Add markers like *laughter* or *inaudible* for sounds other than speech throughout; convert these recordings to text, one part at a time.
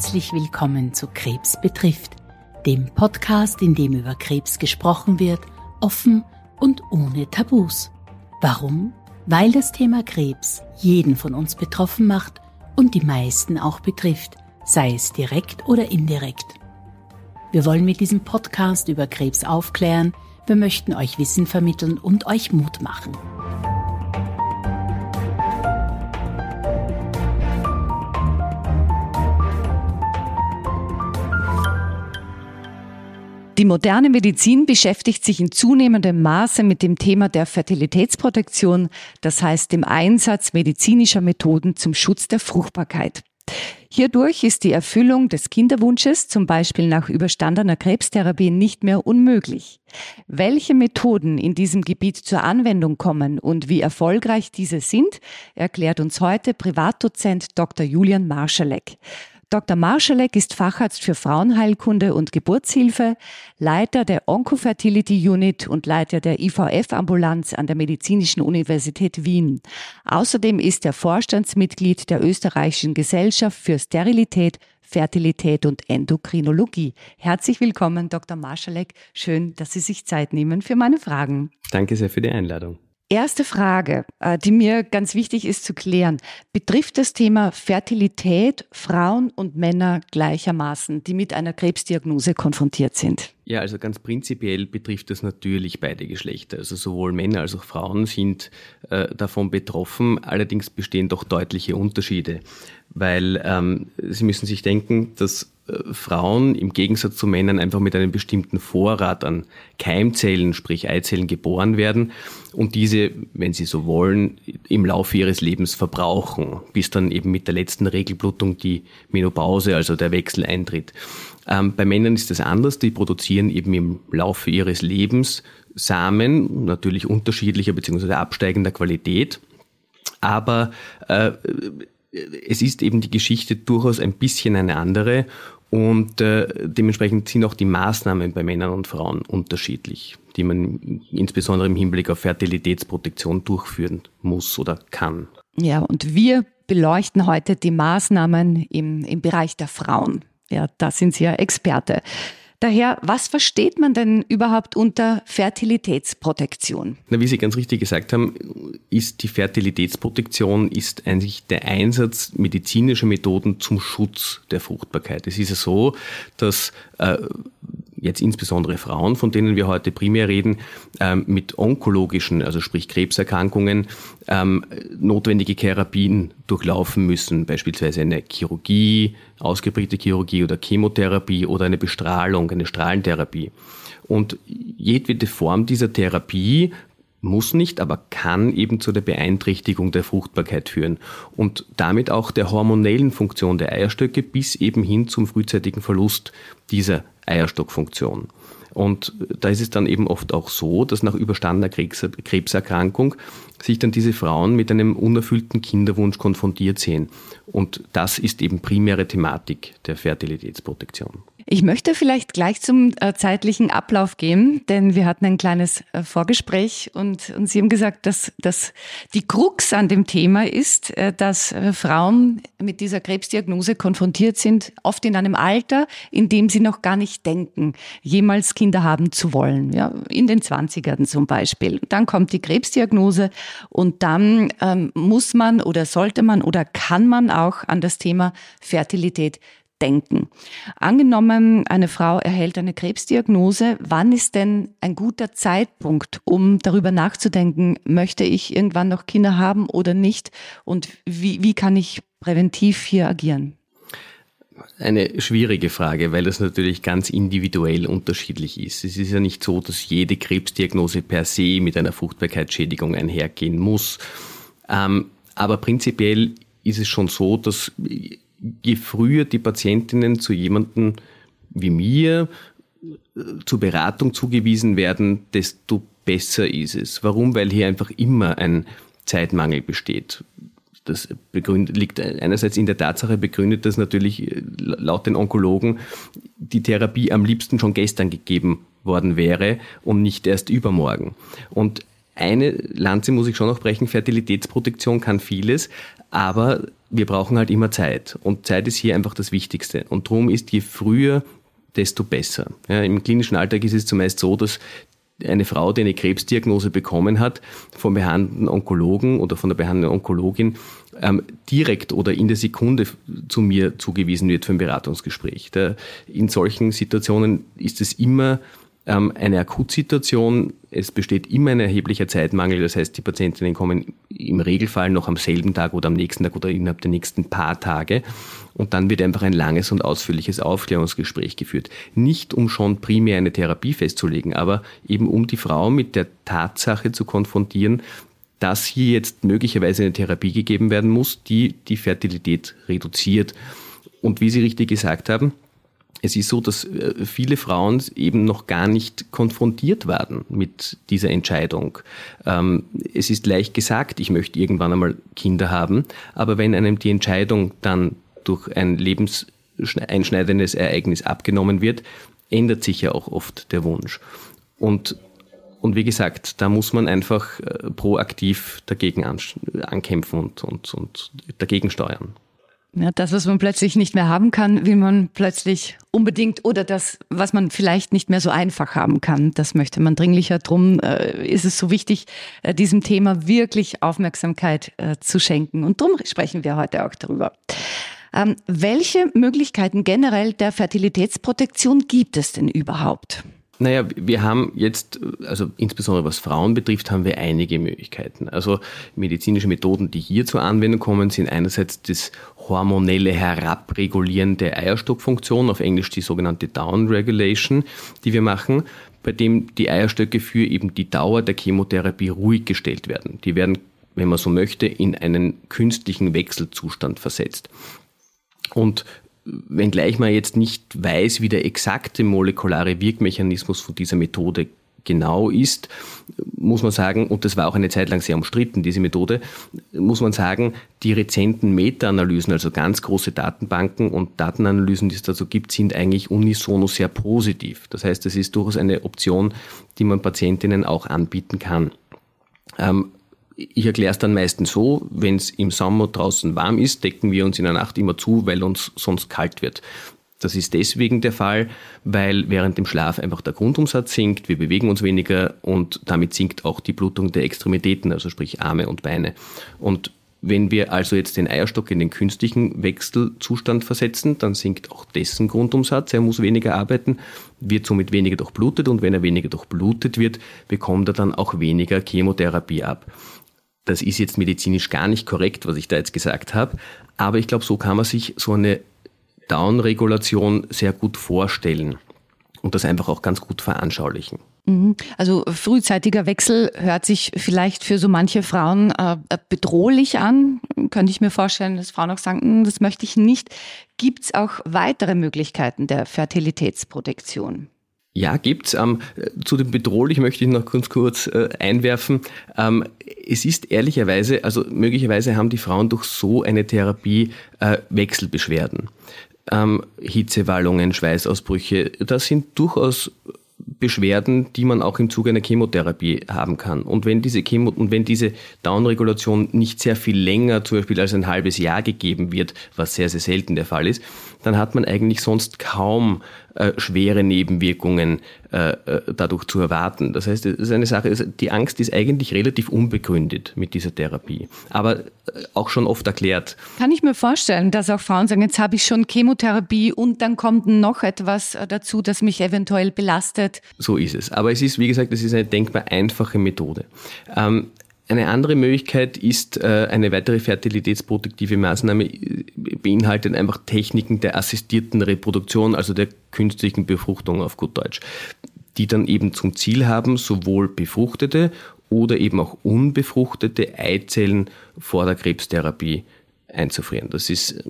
herzlich willkommen zu Krebs betrifft, dem Podcast, in dem über Krebs gesprochen wird, offen und ohne Tabus. Warum? Weil das Thema Krebs jeden von uns betroffen macht und die meisten auch betrifft, sei es direkt oder indirekt. Wir wollen mit diesem Podcast über Krebs aufklären, wir möchten euch Wissen vermitteln und euch Mut machen. Die moderne Medizin beschäftigt sich in zunehmendem Maße mit dem Thema der Fertilitätsprotektion, das heißt dem Einsatz medizinischer Methoden zum Schutz der Fruchtbarkeit. Hierdurch ist die Erfüllung des Kinderwunsches, zum Beispiel nach überstandener Krebstherapie, nicht mehr unmöglich. Welche Methoden in diesem Gebiet zur Anwendung kommen und wie erfolgreich diese sind, erklärt uns heute Privatdozent Dr. Julian Marschalek. Dr. Marschalek ist Facharzt für Frauenheilkunde und Geburtshilfe, Leiter der Oncofertility Unit und Leiter der IVF-Ambulanz an der Medizinischen Universität Wien. Außerdem ist er Vorstandsmitglied der Österreichischen Gesellschaft für Sterilität, Fertilität und Endokrinologie. Herzlich willkommen, Dr. Marschalek. Schön, dass Sie sich Zeit nehmen für meine Fragen. Danke sehr für die Einladung. Erste Frage, äh, die mir ganz wichtig ist zu klären. Betrifft das Thema Fertilität Frauen und Männer gleichermaßen, die mit einer Krebsdiagnose konfrontiert sind? Ja, also ganz prinzipiell betrifft das natürlich beide Geschlechter. Also sowohl Männer als auch Frauen sind äh, davon betroffen. Allerdings bestehen doch deutliche Unterschiede, weil ähm, Sie müssen sich denken, dass Frauen im Gegensatz zu Männern einfach mit einem bestimmten Vorrat an Keimzellen, sprich Eizellen geboren werden und diese, wenn sie so wollen, im Laufe ihres Lebens verbrauchen, bis dann eben mit der letzten Regelblutung die Menopause, also der Wechsel eintritt. Ähm, bei Männern ist das anders, die produzieren eben im Laufe ihres Lebens Samen, natürlich unterschiedlicher bzw. absteigender Qualität, aber äh, es ist eben die Geschichte durchaus ein bisschen eine andere und äh, dementsprechend sind auch die Maßnahmen bei Männern und Frauen unterschiedlich, die man insbesondere im Hinblick auf Fertilitätsprotektion durchführen muss oder kann. Ja, und wir beleuchten heute die Maßnahmen im, im Bereich der Frauen. Ja, da sind Sie ja Experte. Daher, was versteht man denn überhaupt unter Fertilitätsprotektion? Na, wie Sie ganz richtig gesagt haben, ist die Fertilitätsprotektion ist eigentlich der Einsatz medizinischer Methoden zum Schutz der Fruchtbarkeit. Es ist ja so, dass äh, jetzt insbesondere Frauen, von denen wir heute primär reden, ähm, mit onkologischen, also sprich Krebserkrankungen, ähm, notwendige Therapien durchlaufen müssen, beispielsweise eine Chirurgie, ausgeprägte Chirurgie oder Chemotherapie oder eine Bestrahlung, eine Strahlentherapie. Und jedwede Form dieser Therapie muss nicht, aber kann eben zu der Beeinträchtigung der Fruchtbarkeit führen und damit auch der hormonellen Funktion der Eierstöcke bis eben hin zum frühzeitigen Verlust dieser Eierstockfunktion. Und da ist es dann eben oft auch so, dass nach überstandener Krebserkrankung sich dann diese Frauen mit einem unerfüllten Kinderwunsch konfrontiert sehen. Und das ist eben primäre Thematik der Fertilitätsprotektion. Ich möchte vielleicht gleich zum äh, zeitlichen Ablauf gehen, denn wir hatten ein kleines äh, Vorgespräch und, und Sie haben gesagt, dass, dass die Krux an dem Thema ist, äh, dass äh, Frauen mit dieser Krebsdiagnose konfrontiert sind, oft in einem Alter, in dem sie noch gar nicht denken, jemals Kinder haben zu wollen. Ja, in den 20ern zum Beispiel. Dann kommt die Krebsdiagnose und dann ähm, muss man oder sollte man oder kann man auch an das Thema Fertilität denken. Angenommen, eine Frau erhält eine Krebsdiagnose, wann ist denn ein guter Zeitpunkt, um darüber nachzudenken, möchte ich irgendwann noch Kinder haben oder nicht und wie, wie kann ich präventiv hier agieren? Eine schwierige Frage, weil das natürlich ganz individuell unterschiedlich ist. Es ist ja nicht so, dass jede Krebsdiagnose per se mit einer Fruchtbarkeitsschädigung einhergehen muss. Ähm, aber prinzipiell ist es schon so, dass je früher die Patientinnen zu jemandem wie mir äh, zur Beratung zugewiesen werden, desto besser ist es. Warum? Weil hier einfach immer ein Zeitmangel besteht. Das liegt einerseits in der Tatsache begründet, dass natürlich äh, laut den Onkologen die Therapie am liebsten schon gestern gegeben worden wäre und nicht erst übermorgen. Und eine Lanze muss ich schon noch brechen, Fertilitätsprotektion kann vieles, aber wir brauchen halt immer Zeit. Und Zeit ist hier einfach das Wichtigste. Und darum ist je früher, desto besser. Ja, Im klinischen Alltag ist es zumeist so, dass eine Frau, die eine Krebsdiagnose bekommen hat, vom behandelnden Onkologen oder von der behandelnden Onkologin ähm, direkt oder in der Sekunde zu mir zugewiesen wird für ein Beratungsgespräch. Da, in solchen Situationen ist es immer ähm, eine Akutsituation. Es besteht immer ein erheblicher Zeitmangel. Das heißt, die Patientinnen kommen im Regelfall noch am selben Tag oder am nächsten Tag oder innerhalb der nächsten paar Tage. Und dann wird einfach ein langes und ausführliches Aufklärungsgespräch geführt. Nicht um schon primär eine Therapie festzulegen, aber eben um die Frau mit der Tatsache zu konfrontieren, dass hier jetzt möglicherweise eine Therapie gegeben werden muss, die die Fertilität reduziert. Und wie Sie richtig gesagt haben, es ist so, dass äh, viele Frauen eben noch gar nicht konfrontiert werden mit dieser Entscheidung. Ähm, es ist leicht gesagt, ich möchte irgendwann einmal Kinder haben, aber wenn einem die Entscheidung dann durch ein lebenseinschneidendes Ereignis abgenommen wird, ändert sich ja auch oft der Wunsch. Und, und wie gesagt, da muss man einfach äh, proaktiv dagegen ankämpfen und, und, und dagegen steuern. Ja, das, was man plötzlich nicht mehr haben kann, will man plötzlich unbedingt oder das, was man vielleicht nicht mehr so einfach haben kann, das möchte man dringlicher. Drum äh, ist es so wichtig, äh, diesem Thema wirklich Aufmerksamkeit äh, zu schenken. Und drum sprechen wir heute auch darüber. Ähm, welche Möglichkeiten generell der Fertilitätsprotektion gibt es denn überhaupt? Naja, wir haben jetzt, also insbesondere was Frauen betrifft, haben wir einige Möglichkeiten. Also medizinische Methoden, die hier zur Anwendung kommen, sind einerseits das hormonelle Herabregulieren der Eierstockfunktion, auf Englisch die sogenannte Down Regulation, die wir machen, bei dem die Eierstöcke für eben die Dauer der Chemotherapie ruhig gestellt werden. Die werden, wenn man so möchte, in einen künstlichen Wechselzustand versetzt. Und wenngleich man jetzt nicht weiß, wie der exakte molekulare Wirkmechanismus von dieser Methode genau ist, muss man sagen, und das war auch eine Zeit lang sehr umstritten, diese Methode, muss man sagen, die rezenten Meta-Analysen, also ganz große Datenbanken und Datenanalysen, die es dazu gibt, sind eigentlich unisono sehr positiv. Das heißt, es ist durchaus eine Option, die man Patientinnen auch anbieten kann. Ähm, ich erkläre es dann meistens so, wenn es im Sommer draußen warm ist, decken wir uns in der Nacht immer zu, weil uns sonst kalt wird. Das ist deswegen der Fall, weil während dem Schlaf einfach der Grundumsatz sinkt, wir bewegen uns weniger und damit sinkt auch die Blutung der Extremitäten, also sprich Arme und Beine. Und wenn wir also jetzt den Eierstock in den künstlichen Wechselzustand versetzen, dann sinkt auch dessen Grundumsatz. Er muss weniger arbeiten, wird somit weniger durchblutet und wenn er weniger durchblutet wird, bekommt er dann auch weniger Chemotherapie ab. Das ist jetzt medizinisch gar nicht korrekt, was ich da jetzt gesagt habe, aber ich glaube, so kann man sich so eine Downregulation sehr gut vorstellen und das einfach auch ganz gut veranschaulichen. Mhm. Also frühzeitiger Wechsel hört sich vielleicht für so manche Frauen äh, bedrohlich an. Könnte ich mir vorstellen, dass Frauen auch sagen, hm, das möchte ich nicht. Gibt es auch weitere Möglichkeiten der Fertilitätsprotektion? Ja, gibt's. Ähm, zu dem bedrohlich möchte ich noch ganz kurz äh, einwerfen. Ähm, es ist ehrlicherweise, also möglicherweise haben die Frauen durch so eine Therapie äh, Wechselbeschwerden. Ähm, Hitzewallungen, Schweißausbrüche, das sind durchaus Beschwerden, die man auch im Zuge einer Chemotherapie haben kann. Und wenn diese Chemo und wenn diese Downregulation nicht sehr viel länger, zum Beispiel als ein halbes Jahr gegeben wird, was sehr, sehr selten der Fall ist, dann hat man eigentlich sonst kaum äh, schwere Nebenwirkungen äh, äh, dadurch zu erwarten. Das heißt, es ist eine Sache, die Angst ist eigentlich relativ unbegründet mit dieser Therapie, aber äh, auch schon oft erklärt. Kann ich mir vorstellen, dass auch Frauen sagen, jetzt habe ich schon Chemotherapie und dann kommt noch etwas äh, dazu, das mich eventuell belastet. So ist es. Aber es ist, wie gesagt, es ist eine denkbar einfache Methode. Ähm, eine andere Möglichkeit ist äh, eine weitere fertilitätsprotektive Maßnahme, äh, beinhaltet einfach Techniken der assistierten Reproduktion, also der künstlichen Befruchtung auf gut Deutsch, die dann eben zum Ziel haben, sowohl befruchtete oder eben auch unbefruchtete Eizellen vor der Krebstherapie einzufrieren. Das ist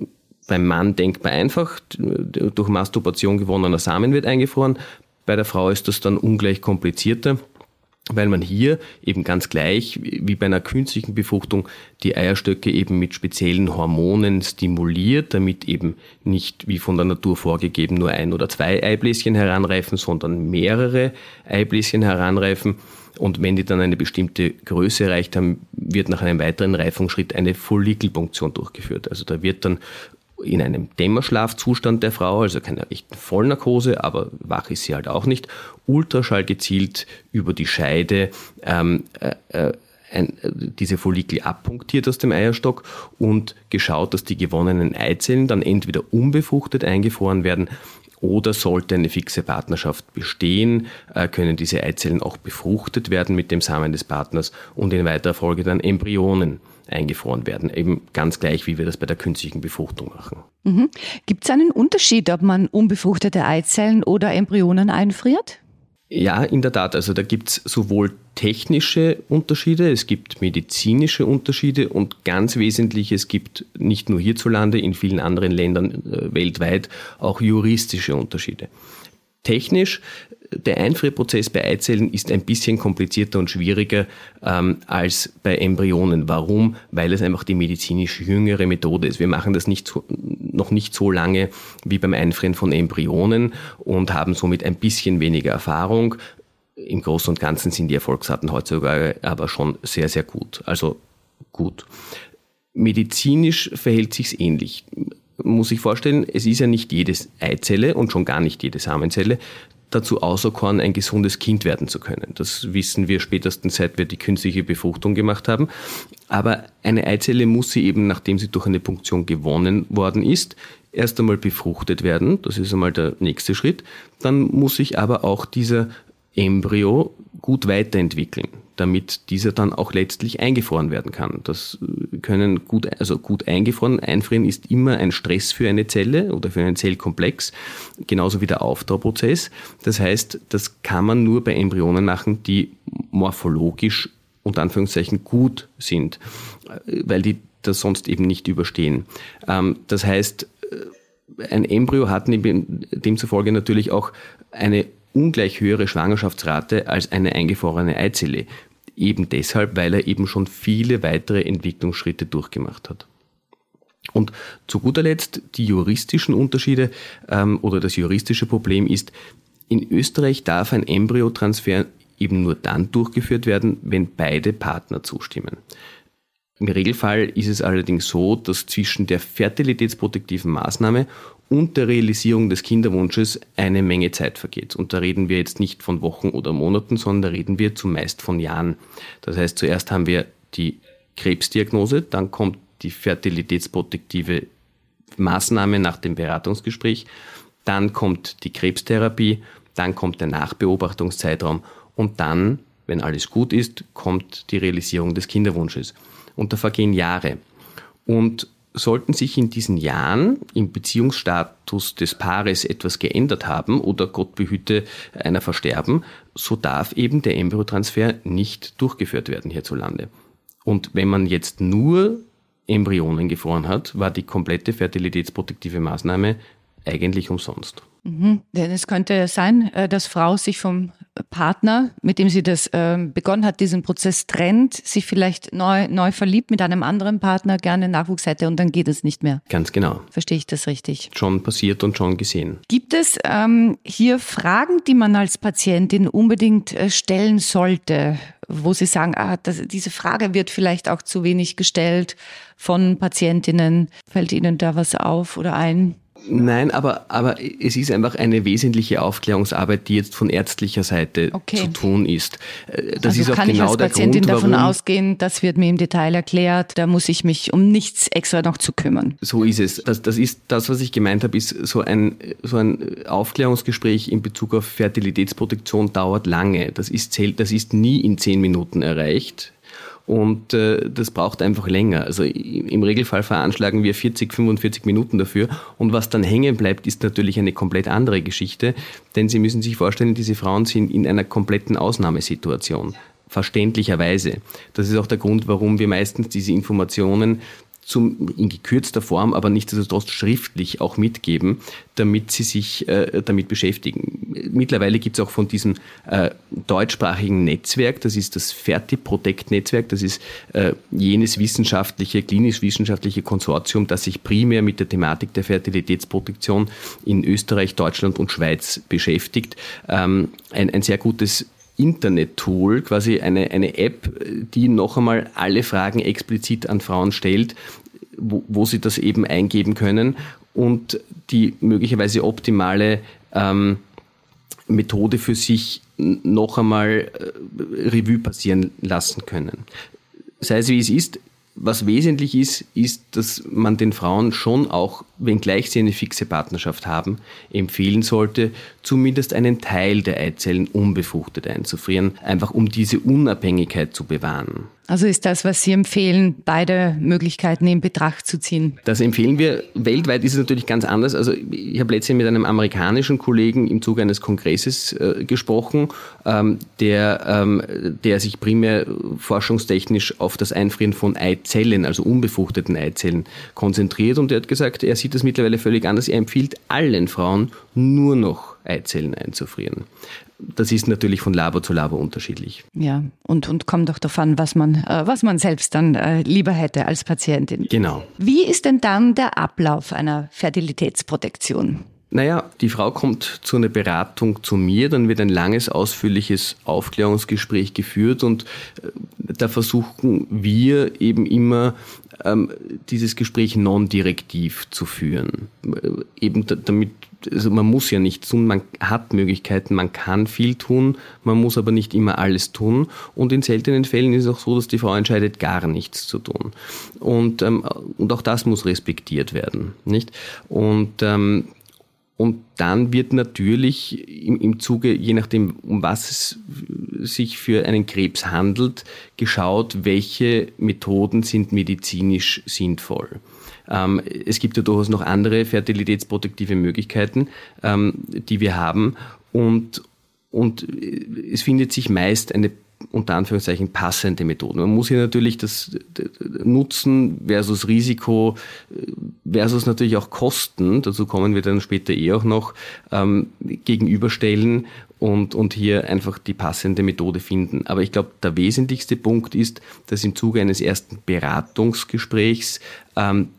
beim Mann denkbar einfach, durch Masturbation gewonnener Samen wird eingefroren, bei der Frau ist das dann ungleich komplizierter weil man hier eben ganz gleich wie bei einer künstlichen Befruchtung die Eierstöcke eben mit speziellen Hormonen stimuliert, damit eben nicht wie von der Natur vorgegeben nur ein oder zwei Eibläschen heranreifen, sondern mehrere Eibläschen heranreifen. Und wenn die dann eine bestimmte Größe erreicht haben, wird nach einem weiteren Reifungsschritt eine Follikelpunktion durchgeführt. Also da wird dann in einem Dämmerschlafzustand der Frau, also keine echten Vollnarkose, aber wach ist sie halt auch nicht, Ultraschall gezielt über die Scheide ähm, äh, äh ein, diese Follikel abpunktiert aus dem Eierstock und geschaut, dass die gewonnenen Eizellen dann entweder unbefruchtet eingefroren werden oder sollte eine fixe Partnerschaft bestehen, äh, können diese Eizellen auch befruchtet werden mit dem Samen des Partners und in weiterer Folge dann Embryonen eingefroren werden. Eben ganz gleich, wie wir das bei der künstlichen Befruchtung machen. Mhm. Gibt es einen Unterschied, ob man unbefruchtete Eizellen oder Embryonen einfriert? Ja, in der Tat. Also da gibt es sowohl technische Unterschiede, es gibt medizinische Unterschiede und ganz wesentlich, es gibt nicht nur hierzulande, in vielen anderen Ländern äh, weltweit auch juristische Unterschiede. Technisch der Einfrierprozess bei Eizellen ist ein bisschen komplizierter und schwieriger ähm, als bei Embryonen. Warum? Weil es einfach die medizinisch jüngere Methode ist. Wir machen das nicht so, noch nicht so lange wie beim Einfrieren von Embryonen und haben somit ein bisschen weniger Erfahrung. Im Großen und Ganzen sind die Erfolgsraten heutzutage aber schon sehr, sehr gut. Also gut. Medizinisch verhält sich's ähnlich muss sich vorstellen, es ist ja nicht jede Eizelle und schon gar nicht jede Samenzelle dazu auserkoren, ein gesundes Kind werden zu können. Das wissen wir spätestens seit wir die künstliche Befruchtung gemacht haben. Aber eine Eizelle muss sie eben, nachdem sie durch eine Punktion gewonnen worden ist, erst einmal befruchtet werden. Das ist einmal der nächste Schritt. Dann muss sich aber auch dieser Embryo gut weiterentwickeln damit dieser dann auch letztlich eingefroren werden kann. Das äh, können gut, also gut eingefroren, einfrieren ist immer ein Stress für eine Zelle oder für einen Zellkomplex, genauso wie der Auftauprozess. Das heißt, das kann man nur bei Embryonen machen, die morphologisch unter Anführungszeichen gut sind, äh, weil die das sonst eben nicht überstehen. Ähm, das heißt, äh, ein Embryo hat demzufolge natürlich auch eine ungleich höhere Schwangerschaftsrate als eine eingefrorene Eizelle. Eben deshalb, weil er eben schon viele weitere Entwicklungsschritte durchgemacht hat. Und zu guter Letzt die juristischen Unterschiede ähm, oder das juristische Problem ist, in Österreich darf ein Embryotransfer eben nur dann durchgeführt werden, wenn beide Partner zustimmen. Im Regelfall ist es allerdings so, dass zwischen der fertilitätsprotektiven Maßnahme und der Realisierung des Kinderwunsches eine Menge Zeit vergeht. Und da reden wir jetzt nicht von Wochen oder Monaten, sondern da reden wir zumeist von Jahren. Das heißt, zuerst haben wir die Krebsdiagnose, dann kommt die fertilitätsprotektive Maßnahme nach dem Beratungsgespräch, dann kommt die Krebstherapie, dann kommt der Nachbeobachtungszeitraum und dann, wenn alles gut ist, kommt die Realisierung des Kinderwunsches. Und da vergehen Jahre. Und sollten sich in diesen Jahren im Beziehungsstatus des Paares etwas geändert haben oder Gott behüte einer versterben, so darf eben der Embryotransfer nicht durchgeführt werden hierzulande. Und wenn man jetzt nur Embryonen gefroren hat, war die komplette fertilitätsprotektive Maßnahme eigentlich umsonst. Mhm. Denn es könnte sein, äh, dass Frau sich vom Partner, mit dem sie das äh, begonnen hat, diesen Prozess trennt, sich vielleicht neu, neu verliebt mit einem anderen Partner, gerne Nachwuchs hätte und dann geht es nicht mehr. Ganz genau. Verstehe ich das richtig? Schon passiert und schon gesehen. Gibt es ähm, hier Fragen, die man als Patientin unbedingt äh, stellen sollte, wo Sie sagen, ah, das, diese Frage wird vielleicht auch zu wenig gestellt von Patientinnen? Fällt Ihnen da was auf oder ein? Nein, aber, aber es ist einfach eine wesentliche Aufklärungsarbeit, die jetzt von ärztlicher Seite okay. zu tun ist. Äh, das also ist auch kann genau ich als Patientin Grund, davon ausgehen, das wird mir im Detail erklärt, da muss ich mich um nichts extra noch zu kümmern. So ist es. Das, das ist das, was ich gemeint habe, ist so ein, so ein Aufklärungsgespräch in Bezug auf Fertilitätsprotektion dauert lange. Das ist, das ist nie in zehn Minuten erreicht und äh, das braucht einfach länger. Also im Regelfall veranschlagen wir 40, 45 Minuten dafür und was dann hängen bleibt, ist natürlich eine komplett andere Geschichte, denn Sie müssen sich vorstellen, diese Frauen sind in einer kompletten Ausnahmesituation verständlicherweise. Das ist auch der Grund, warum wir meistens diese Informationen zum, in gekürzter Form, aber nichtsdestotrotz schriftlich auch mitgeben, damit sie sich äh, damit beschäftigen. Mittlerweile gibt es auch von diesem äh, deutschsprachigen Netzwerk, das ist das Ferti-Protect-Netzwerk, das ist äh, jenes wissenschaftliche, klinisch-wissenschaftliche Konsortium, das sich primär mit der Thematik der Fertilitätsprotektion in Österreich, Deutschland und Schweiz beschäftigt. Ähm, ein, ein sehr gutes Internet-Tool, quasi eine, eine App, die noch einmal alle Fragen explizit an Frauen stellt, wo, wo sie das eben eingeben können und die möglicherweise optimale ähm, Methode für sich noch einmal äh, Revue passieren lassen können. Sei es wie es ist, was wesentlich ist, ist, dass man den Frauen schon auch, wenngleich sie eine fixe Partnerschaft haben, empfehlen sollte, zumindest einen Teil der Eizellen unbefruchtet einzufrieren, einfach um diese Unabhängigkeit zu bewahren. Also ist das, was Sie empfehlen, beide Möglichkeiten in Betracht zu ziehen? Das empfehlen wir. Weltweit ist es natürlich ganz anders. Also ich habe letztens mit einem amerikanischen Kollegen im Zuge eines Kongresses äh, gesprochen, ähm, der, ähm, der sich primär forschungstechnisch auf das Einfrieren von Eizellen, also unbefruchteten Eizellen, konzentriert. Und er hat gesagt, er sieht das mittlerweile völlig anders. Er empfiehlt allen Frauen nur noch Eizellen einzufrieren das ist natürlich von Labor zu Labor unterschiedlich. Ja, und, und kommt auch davon, was man, äh, was man selbst dann äh, lieber hätte als Patientin. Genau. Wie ist denn dann der Ablauf einer Fertilitätsprotektion? Naja, die Frau kommt zu einer Beratung zu mir, dann wird ein langes, ausführliches Aufklärungsgespräch geführt und äh, da versuchen wir eben immer ähm, dieses Gespräch non-direktiv zu führen. Äh, eben damit also man muss ja nichts tun, man hat Möglichkeiten, man kann viel tun, man muss aber nicht immer alles tun. Und in seltenen Fällen ist es auch so, dass die Frau entscheidet, gar nichts zu tun. Und, ähm, und auch das muss respektiert werden, nicht? Und ähm, und dann wird natürlich im, im Zuge, je nachdem, um was es sich für einen Krebs handelt, geschaut, welche Methoden sind medizinisch sinnvoll. Ähm, es gibt ja durchaus noch andere fertilitätsprotektive Möglichkeiten, ähm, die wir haben. Und, und es findet sich meist eine unter Anführungszeichen passende Methode. Man muss hier natürlich das Nutzen versus Risiko versus natürlich auch Kosten, dazu kommen wir dann später eh auch noch, ähm, gegenüberstellen und, und hier einfach die passende Methode finden. Aber ich glaube, der wesentlichste Punkt ist, dass im Zuge eines ersten Beratungsgesprächs ähm,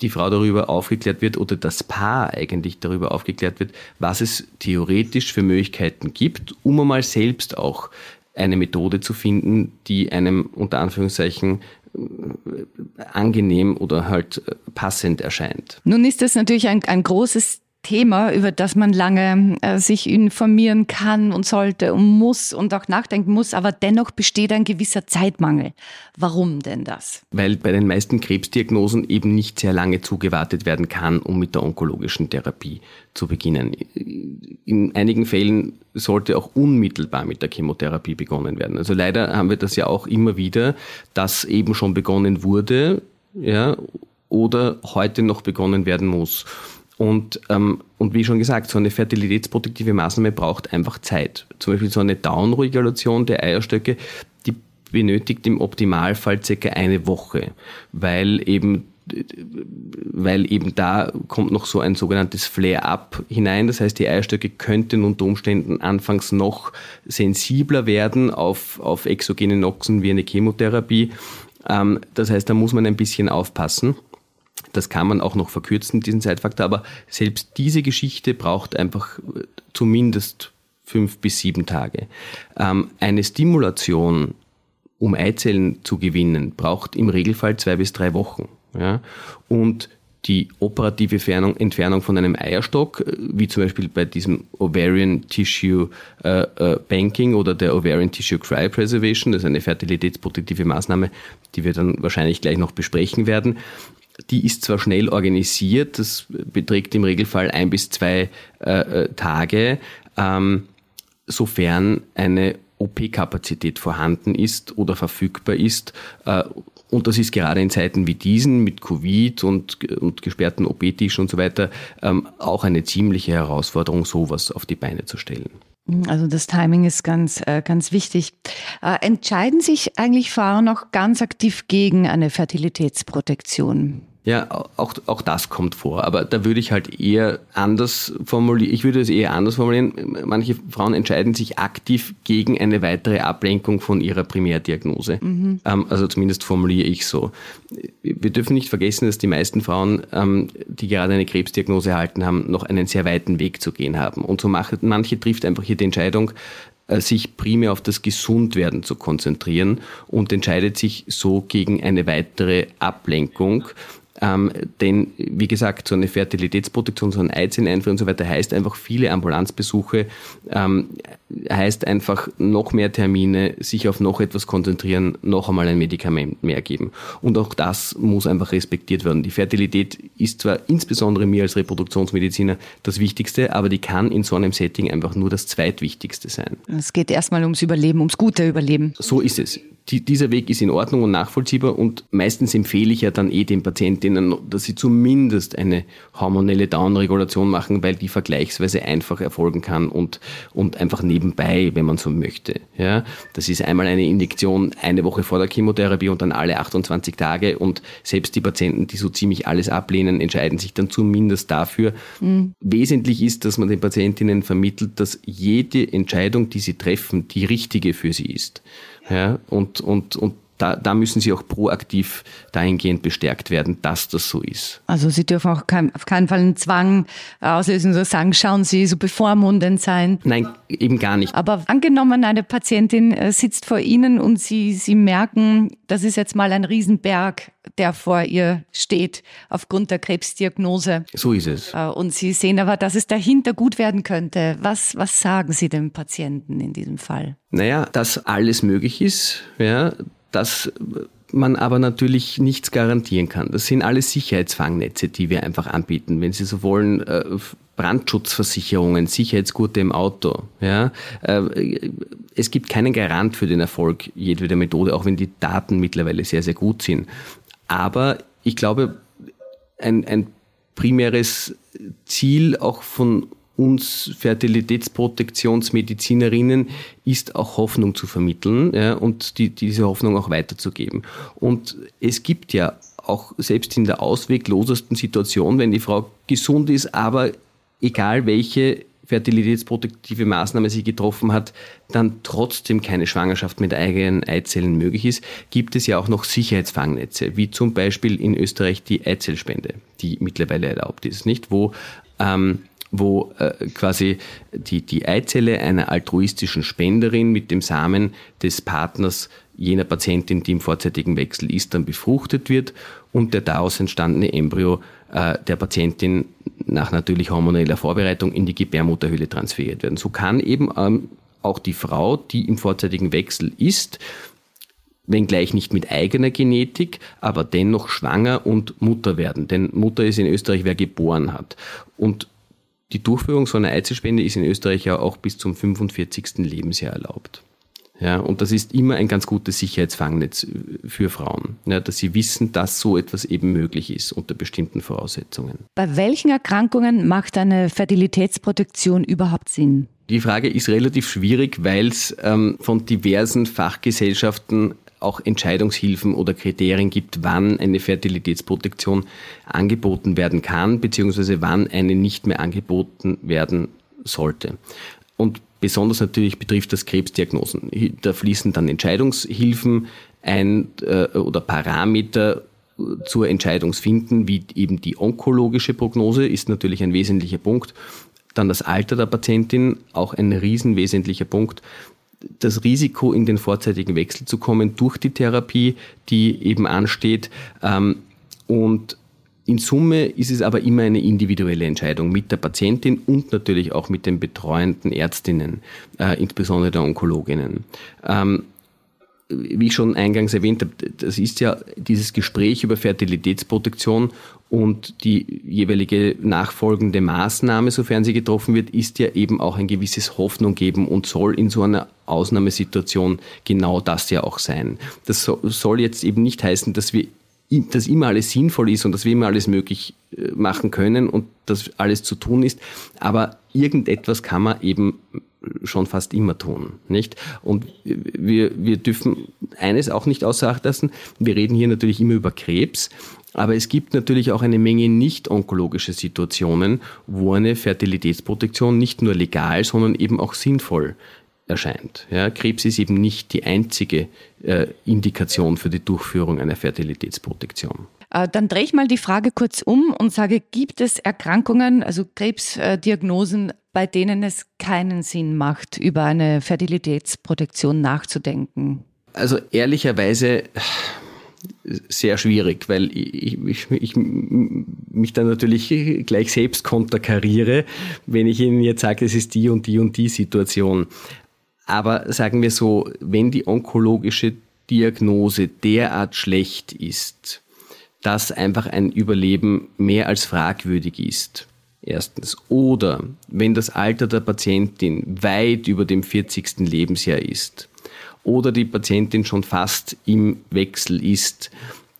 die Frau darüber aufgeklärt wird oder das Paar eigentlich darüber aufgeklärt wird, was es theoretisch für Möglichkeiten gibt, um einmal selbst auch eine Methode zu finden, die einem unter Anführungszeichen äh, angenehm oder halt äh, passend erscheint. Nun ist das natürlich ein, ein großes Thema, über das man lange äh, sich informieren kann und sollte und muss und auch nachdenken muss, aber dennoch besteht ein gewisser Zeitmangel. Warum denn das? Weil bei den meisten Krebsdiagnosen eben nicht sehr lange zugewartet werden kann, um mit der onkologischen Therapie zu beginnen. In einigen Fällen sollte auch unmittelbar mit der Chemotherapie begonnen werden. Also leider haben wir das ja auch immer wieder, dass eben schon begonnen wurde, ja, oder heute noch begonnen werden muss. Und, ähm, und wie schon gesagt, so eine fertilitätsprotektive Maßnahme braucht einfach Zeit. Zum Beispiel so eine Downregulation der Eierstöcke, die benötigt im Optimalfall circa eine Woche, weil eben weil eben da kommt noch so ein sogenanntes Flare-up hinein. Das heißt, die Eierstöcke könnten unter Umständen anfangs noch sensibler werden auf, auf exogene Noxen wie eine Chemotherapie. Ähm, das heißt, da muss man ein bisschen aufpassen. Das kann man auch noch verkürzen, diesen Zeitfaktor, aber selbst diese Geschichte braucht einfach äh, zumindest fünf bis sieben Tage. Ähm, eine Stimulation, um Eizellen zu gewinnen, braucht im Regelfall zwei bis drei Wochen. Ja? Und die operative Entfernung, Entfernung von einem Eierstock, äh, wie zum Beispiel bei diesem Ovarian Tissue äh, äh, Banking oder der Ovarian Tissue Cryopreservation, das ist eine fertilitätsprotektive Maßnahme, die wir dann wahrscheinlich gleich noch besprechen werden, die ist zwar schnell organisiert, das beträgt im Regelfall ein bis zwei äh, äh Tage, ähm, sofern eine OP-Kapazität vorhanden ist oder verfügbar ist. Äh, und das ist gerade in Zeiten wie diesen mit Covid und, und gesperrten OP-Tischen und so weiter ähm, auch eine ziemliche Herausforderung, sowas auf die Beine zu stellen. Also das Timing ist ganz, äh, ganz wichtig. Äh, entscheiden sich eigentlich Frauen auch ganz aktiv gegen eine Fertilitätsprotektion? Ja, auch, auch das kommt vor. Aber da würde ich halt eher anders formulieren. Ich würde es eher anders formulieren. Manche Frauen entscheiden sich aktiv gegen eine weitere Ablenkung von ihrer Primärdiagnose. Mhm. Ähm, also zumindest formuliere ich so. Wir dürfen nicht vergessen, dass die meisten Frauen, ähm, die gerade eine Krebsdiagnose erhalten haben, noch einen sehr weiten Weg zu gehen haben. Und so macht, manche trifft einfach hier die Entscheidung, äh, sich primär auf das Gesundwerden zu konzentrieren und entscheidet sich so gegen eine weitere Ablenkung ähm, denn, wie gesagt, so eine Fertilitätsproduktion, so ein Eizelleneinfuhr und so weiter heißt einfach viele Ambulanzbesuche, ähm, heißt einfach noch mehr Termine, sich auf noch etwas konzentrieren, noch einmal ein Medikament mehr geben. Und auch das muss einfach respektiert werden. Die Fertilität ist zwar insbesondere mir als Reproduktionsmediziner das Wichtigste, aber die kann in so einem Setting einfach nur das Zweitwichtigste sein. Es geht erstmal ums Überleben, ums gute Überleben. So ist es die, dieser Weg ist in Ordnung und nachvollziehbar und meistens empfehle ich ja dann eh den Patientinnen, dass sie zumindest eine hormonelle Downregulation machen, weil die vergleichsweise einfach erfolgen kann und, und einfach nebenbei, wenn man so möchte. Ja, das ist einmal eine Injektion eine Woche vor der Chemotherapie und dann alle 28 Tage und selbst die Patienten, die so ziemlich alles ablehnen, entscheiden sich dann zumindest dafür. Mhm. Wesentlich ist, dass man den Patientinnen vermittelt, dass jede Entscheidung, die sie treffen, die richtige für sie ist. Ja, und, und, und da, da müssen sie auch proaktiv dahingehend bestärkt werden, dass das so ist. Also sie dürfen auch kein, auf keinen Fall einen Zwang auslösen, so sagen, schauen Sie, so bevormundend sein. Nein, eben gar nicht. Aber angenommen, eine Patientin äh, sitzt vor Ihnen und Sie, Sie merken, das ist jetzt mal ein Riesenberg, der vor ihr steht, aufgrund der Krebsdiagnose. So ist es. Äh, und Sie sehen aber, dass es dahinter gut werden könnte. Was, was sagen Sie dem Patienten in diesem Fall? Naja, dass alles möglich ist, ja, dass man aber natürlich nichts garantieren kann. Das sind alles Sicherheitsfangnetze, die wir einfach anbieten. Wenn Sie so wollen, äh, Brandschutzversicherungen, Sicherheitsgurte im Auto. Ja, äh, es gibt keinen Garant für den Erfolg jedweder Methode, auch wenn die Daten mittlerweile sehr, sehr gut sind. Aber ich glaube, ein, ein primäres Ziel auch von uns Fertilitätsprotektionsmedizinerinnen ist auch Hoffnung zu vermitteln ja, und die, diese Hoffnung auch weiterzugeben. Und es gibt ja auch selbst in der ausweglosesten Situation, wenn die Frau gesund ist, aber egal welche fertilitätsprotektive Maßnahme sie getroffen hat, dann trotzdem keine Schwangerschaft mit eigenen Eizellen möglich ist, gibt es ja auch noch Sicherheitsfangnetze, wie zum Beispiel in Österreich die Eizellspende, die mittlerweile erlaubt ist, nicht? Wo ähm, wo äh, quasi die, die Eizelle einer altruistischen Spenderin mit dem Samen des Partners jener Patientin, die im vorzeitigen Wechsel ist, dann befruchtet wird und der daraus entstandene Embryo äh, der Patientin nach natürlich hormoneller Vorbereitung in die Gebärmutterhöhle transferiert werden. So kann eben ähm, auch die Frau, die im vorzeitigen Wechsel ist, wenngleich nicht mit eigener Genetik, aber dennoch schwanger und Mutter werden. Denn Mutter ist in Österreich, wer geboren hat. Und die Durchführung so einer Eizellspende ist in Österreich ja auch bis zum 45. Lebensjahr erlaubt. Ja, und das ist immer ein ganz gutes Sicherheitsfangnetz für Frauen, ja, dass sie wissen, dass so etwas eben möglich ist unter bestimmten Voraussetzungen. Bei welchen Erkrankungen macht eine Fertilitätsprotektion überhaupt Sinn? Die Frage ist relativ schwierig, weil es ähm, von diversen Fachgesellschaften auch Entscheidungshilfen oder Kriterien gibt, wann eine Fertilitätsprotektion angeboten werden kann, beziehungsweise wann eine nicht mehr angeboten werden sollte. Und besonders natürlich betrifft das Krebsdiagnosen. Da fließen dann Entscheidungshilfen ein äh, oder Parameter zur Entscheidungsfinden, wie eben die onkologische Prognose ist natürlich ein wesentlicher Punkt. Dann das Alter der Patientin, auch ein riesenwesentlicher Punkt das Risiko, in den vorzeitigen Wechsel zu kommen durch die Therapie, die eben ansteht. Ähm, und in Summe ist es aber immer eine individuelle Entscheidung mit der Patientin und natürlich auch mit den betreuenden Ärztinnen, äh, insbesondere der Onkologinnen. Ähm, wie ich schon eingangs erwähnt habe, das ist ja dieses Gespräch über Fertilitätsprotektion und die jeweilige nachfolgende Maßnahme, sofern sie getroffen wird, ist ja eben auch ein gewisses Hoffnung geben und soll in so einer Ausnahmesituation genau das ja auch sein. Das soll jetzt eben nicht heißen, dass wir dass immer alles sinnvoll ist und dass wir immer alles möglich äh, machen können und dass alles zu tun ist. Aber irgendetwas kann man eben schon fast immer tun, nicht? Und wir, wir dürfen eines auch nicht außer Acht lassen. Wir reden hier natürlich immer über Krebs. Aber es gibt natürlich auch eine Menge nicht-onkologische Situationen, wo eine Fertilitätsprotektion nicht nur legal, sondern eben auch sinnvoll erscheint. Ja, Krebs ist eben nicht die einzige äh, Indikation für die Durchführung einer Fertilitätsprotektion. Äh, dann drehe ich mal die Frage kurz um und sage, gibt es Erkrankungen, also Krebsdiagnosen, bei denen es keinen Sinn macht, über eine Fertilitätsprotektion nachzudenken? Also ehrlicherweise sehr schwierig, weil ich, ich, ich mich dann natürlich gleich selbst konterkariere, wenn ich Ihnen jetzt sage, es ist die und die und die Situation. Aber sagen wir so, wenn die onkologische Diagnose derart schlecht ist, dass einfach ein Überleben mehr als fragwürdig ist, erstens. Oder wenn das Alter der Patientin weit über dem 40. Lebensjahr ist, oder die Patientin schon fast im Wechsel ist,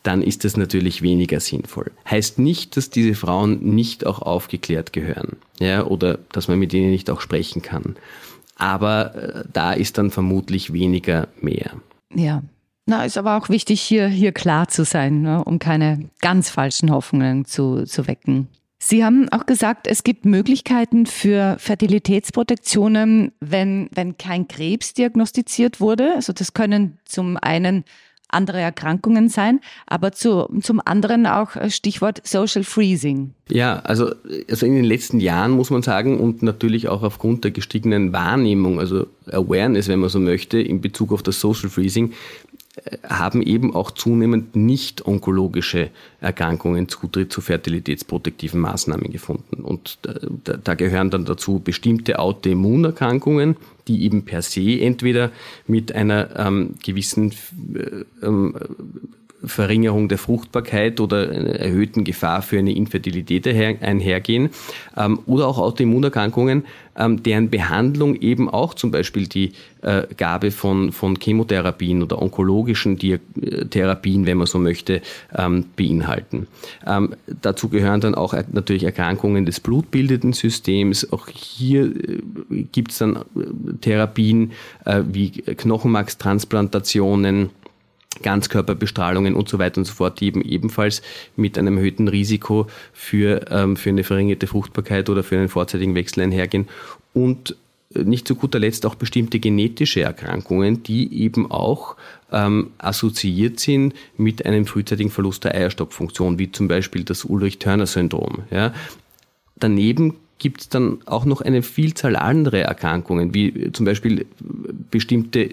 dann ist das natürlich weniger sinnvoll. Heißt nicht, dass diese Frauen nicht auch aufgeklärt gehören, ja, oder dass man mit ihnen nicht auch sprechen kann. Aber äh, da ist dann vermutlich weniger mehr. Ja. Na, ist aber auch wichtig, hier, hier klar zu sein, ne, um keine ganz falschen Hoffnungen zu, zu wecken. Sie haben auch gesagt, es gibt Möglichkeiten für Fertilitätsprotektionen, wenn, wenn kein Krebs diagnostiziert wurde. Also das können zum einen andere Erkrankungen sein, aber zu, zum anderen auch äh, Stichwort Social Freezing. Ja, also, also in den letzten Jahren muss man sagen und natürlich auch aufgrund der gestiegenen Wahrnehmung, also Awareness, wenn man so möchte, in Bezug auf das Social Freezing, haben eben auch zunehmend nicht onkologische Erkrankungen Zutritt zu fertilitätsprotektiven Maßnahmen gefunden. Und da, da gehören dann dazu bestimmte Autoimmunerkrankungen, die eben per se entweder mit einer ähm, gewissen äh, ähm, Verringerung der Fruchtbarkeit oder erhöhten Gefahr für eine Infertilität einhergehen ähm, oder auch Autoimmunerkrankungen, ähm, deren Behandlung eben auch zum Beispiel die äh, Gabe von, von Chemotherapien oder onkologischen Therapien, wenn man so möchte, ähm, beinhalten. dazu gehören dann auch natürlich Erkrankungen des blutbildenden Systems. Auch hier äh, gibt es dann äh, Therapien wie Knochenmarkstransplantationen, Ganzkörperbestrahlungen und so weiter und so fort, die eben ebenfalls mit einem erhöhten Risiko für, ähm, für eine verringerte Fruchtbarkeit oder für einen vorzeitigen Wechsel einhergehen. Und äh, nicht zu guter Letzt auch bestimmte genetische Erkrankungen, die eben auch ähm, assoziiert sind mit einem frühzeitigen Verlust der Eierstockfunktion, wie zum Beispiel das Ulrich-Törner-Syndrom. Ja. Daneben gibt es dann auch noch eine Vielzahl anderer Erkrankungen, wie zum Beispiel bestimmte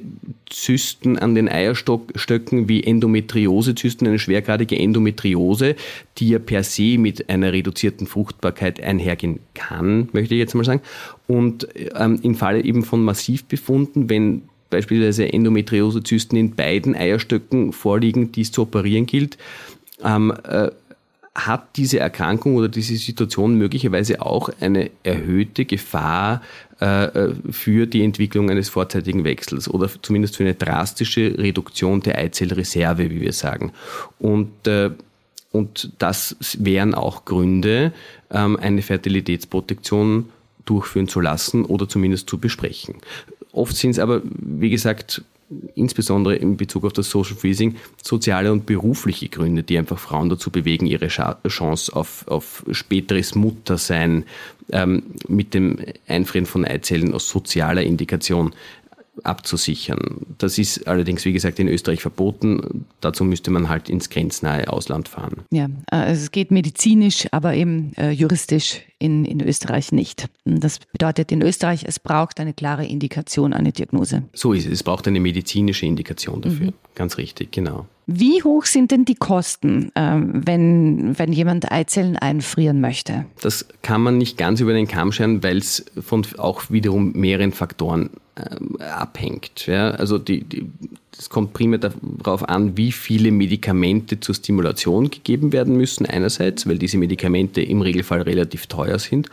Zysten an den Eierstöcken wie Endometriosezysten, eine schwergradige Endometriose, die ja per se mit einer reduzierten Fruchtbarkeit einhergehen kann, möchte ich jetzt mal sagen. Und ähm, im Falle eben von Massivbefunden, wenn beispielsweise Endometriosezysten in beiden Eierstöcken vorliegen, die es zu operieren gilt, ähm, äh, hat diese Erkrankung oder diese Situation möglicherweise auch eine erhöhte Gefahr äh, äh, für die Entwicklung eines vorzeitigen Wechsels oder zumindest für eine drastische Reduktion der Eizellreserve, wie wir sagen. Und äh, und das wären auch Gründe, ähm, eine Fertilitätsprotektion durchführen zu lassen oder zumindest zu besprechen. Oft sind es aber, wie gesagt, insbesondere in Bezug auf das Social Freezing, soziale und berufliche Gründe, die einfach Frauen dazu bewegen, ihre Chance auf, auf späteres Muttersein ähm, mit dem Einfrieren von Eizellen aus sozialer Indikation abzusichern. Das ist allerdings, wie gesagt, in Österreich verboten. Dazu müsste man halt ins grenznahe Ausland fahren. Ja, äh, also es geht medizinisch, aber eben äh, juristisch in, in Österreich nicht. Das bedeutet in Österreich, es braucht eine klare Indikation, eine Diagnose. So ist es. Es braucht eine medizinische Indikation dafür. Mhm. Ganz richtig, genau. Wie hoch sind denn die Kosten, ähm, wenn, wenn jemand Eizellen einfrieren möchte? Das kann man nicht ganz über den Kamm scheren, weil es von auch wiederum mehreren Faktoren äh, abhängt. Ja? Also die, die, es kommt primär darauf an, wie viele Medikamente zur Stimulation gegeben werden müssen, einerseits, weil diese Medikamente im Regelfall relativ teuer sind,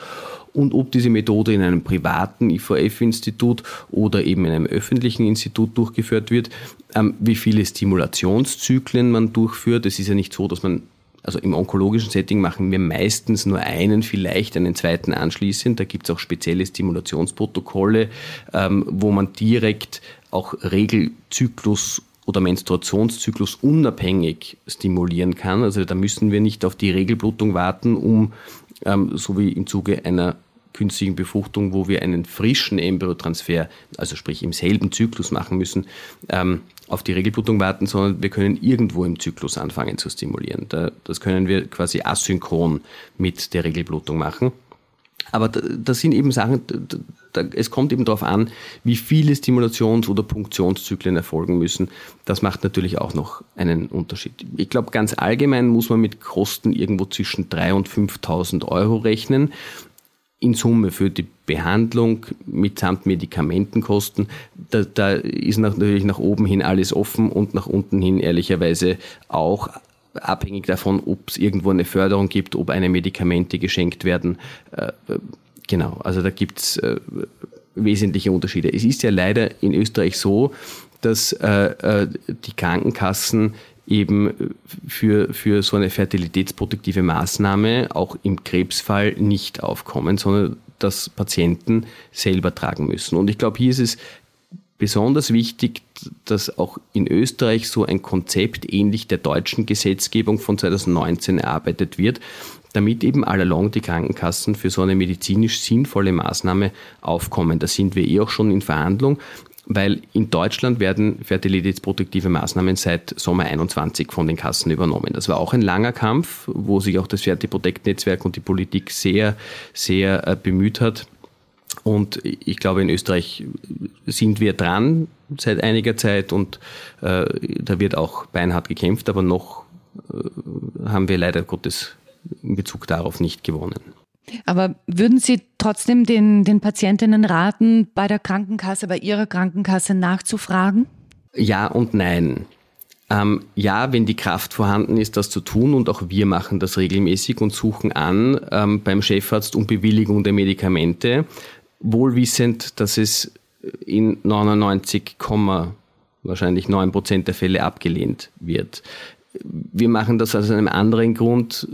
und ob diese Methode in einem privaten IVF-Institut oder eben in einem öffentlichen Institut durchgeführt wird, ähm, wie viele Stimulationszyklen man durchführt. Es ist ja nicht so, dass man also im onkologischen Setting machen wir meistens nur einen, vielleicht einen zweiten anschließend. Da gibt es auch spezielle Stimulationsprotokolle, ähm, wo man direkt auch Regelzyklus oder Menstruationszyklus unabhängig stimulieren kann. Also da müssen wir nicht auf die Regelblutung warten, um ähm, so wie im Zuge einer künstlichen Befruchtung, wo wir einen frischen Embryotransfer, also sprich im selben Zyklus machen müssen, ähm, auf die Regelblutung warten, sondern wir können irgendwo im Zyklus anfangen zu stimulieren. Das können wir quasi asynchron mit der Regelblutung machen. Aber das sind eben Sachen, es kommt eben darauf an, wie viele Stimulations- oder Punktionszyklen erfolgen müssen. Das macht natürlich auch noch einen Unterschied. Ich glaube, ganz allgemein muss man mit Kosten irgendwo zwischen 3.000 und 5.000 Euro rechnen. In Summe für die Behandlung mitsamt Medikamentenkosten, da, da ist natürlich nach oben hin alles offen und nach unten hin ehrlicherweise auch abhängig davon, ob es irgendwo eine Förderung gibt, ob eine Medikamente geschenkt werden. Äh, genau, also da gibt es äh, wesentliche Unterschiede. Es ist ja leider in Österreich so, dass äh, die Krankenkassen eben für, für so eine fertilitätsprotektive Maßnahme auch im Krebsfall nicht aufkommen, sondern dass Patienten selber tragen müssen. Und ich glaube, hier ist es besonders wichtig, dass auch in Österreich so ein Konzept ähnlich der deutschen Gesetzgebung von 2019 erarbeitet wird, damit eben allalong die Krankenkassen für so eine medizinisch sinnvolle Maßnahme aufkommen. Da sind wir eh auch schon in Verhandlung, weil in Deutschland werden fertilitätsprotektive Maßnahmen seit Sommer 21 von den Kassen übernommen. Das war auch ein langer Kampf, wo sich auch das Fertiprotect-Netzwerk und die Politik sehr, sehr äh, bemüht hat, und ich glaube, in Österreich sind wir dran seit einiger Zeit und äh, da wird auch beinhart gekämpft, aber noch äh, haben wir leider Gottes in Bezug darauf nicht gewonnen. Aber würden Sie trotzdem den, den Patientinnen raten, bei der Krankenkasse, bei Ihrer Krankenkasse nachzufragen? Ja und nein. Ähm, ja, wenn die Kraft vorhanden ist, das zu tun, und auch wir machen das regelmäßig und suchen an ähm, beim Chefarzt um Bewilligung der Medikamente, wohlwissend, dass es in 99, wahrscheinlich 9 Prozent der Fälle abgelehnt wird. Wir machen das aus einem anderen Grund,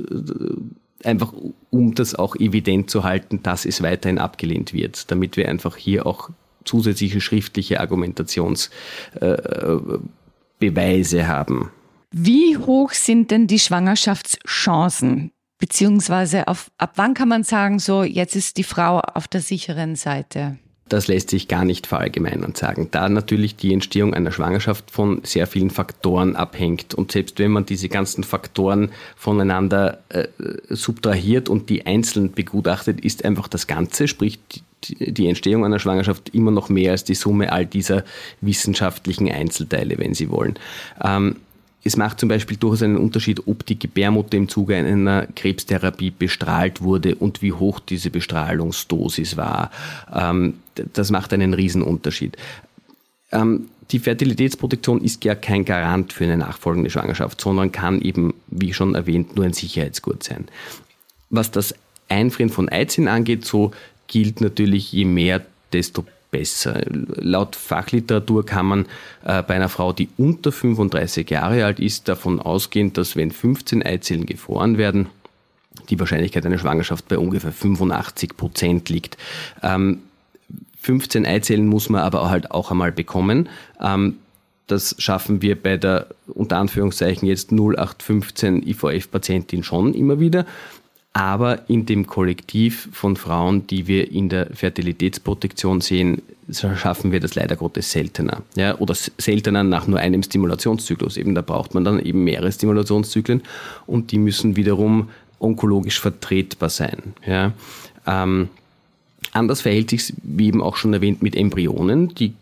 einfach um das auch evident zu halten, dass es weiterhin abgelehnt wird, damit wir einfach hier auch zusätzliche schriftliche Argumentationsbeweise äh, haben. Wie hoch sind denn die Schwangerschaftschancen? Beziehungsweise auf, ab wann kann man sagen, so jetzt ist die Frau auf der sicheren Seite? Das lässt sich gar nicht verallgemeinern sagen, da natürlich die Entstehung einer Schwangerschaft von sehr vielen Faktoren abhängt. Und selbst wenn man diese ganzen Faktoren voneinander äh, subtrahiert und die einzeln begutachtet, ist einfach das Ganze, sprich die Entstehung einer Schwangerschaft, immer noch mehr als die Summe all dieser wissenschaftlichen Einzelteile, wenn Sie wollen. Ähm, es macht zum Beispiel durchaus einen Unterschied, ob die Gebärmutter im Zuge einer Krebstherapie bestrahlt wurde und wie hoch diese Bestrahlungsdosis war. Ähm, das macht einen Riesenunterschied. Ähm, die Fertilitätsprotektion ist ja kein Garant für eine nachfolgende Schwangerschaft, sondern kann eben, wie schon erwähnt, nur ein Sicherheitsgurt sein. Was das Einfrieren von Eizellen angeht, so gilt natürlich, je mehr, desto besser. Laut Fachliteratur kann man äh, bei einer Frau, die unter 35 Jahre alt ist, davon ausgehen, dass wenn 15 Eizellen gefroren werden, die Wahrscheinlichkeit einer Schwangerschaft bei ungefähr 85 Prozent liegt. Ähm, 15 Eizellen muss man aber halt auch einmal bekommen. Ähm, das schaffen wir bei der unter Anführungszeichen jetzt 0815 IVF-Patientin schon immer wieder. Aber in dem Kollektiv von Frauen, die wir in der Fertilitätsprotektion sehen, schaffen wir das leider Gottes seltener. Ja, oder seltener nach nur einem Stimulationszyklus. Eben da braucht man dann eben mehrere Stimulationszyklen und die müssen wiederum onkologisch vertretbar sein. Ja, ähm, anders verhält sich wie eben auch schon erwähnt, mit Embryonen. Die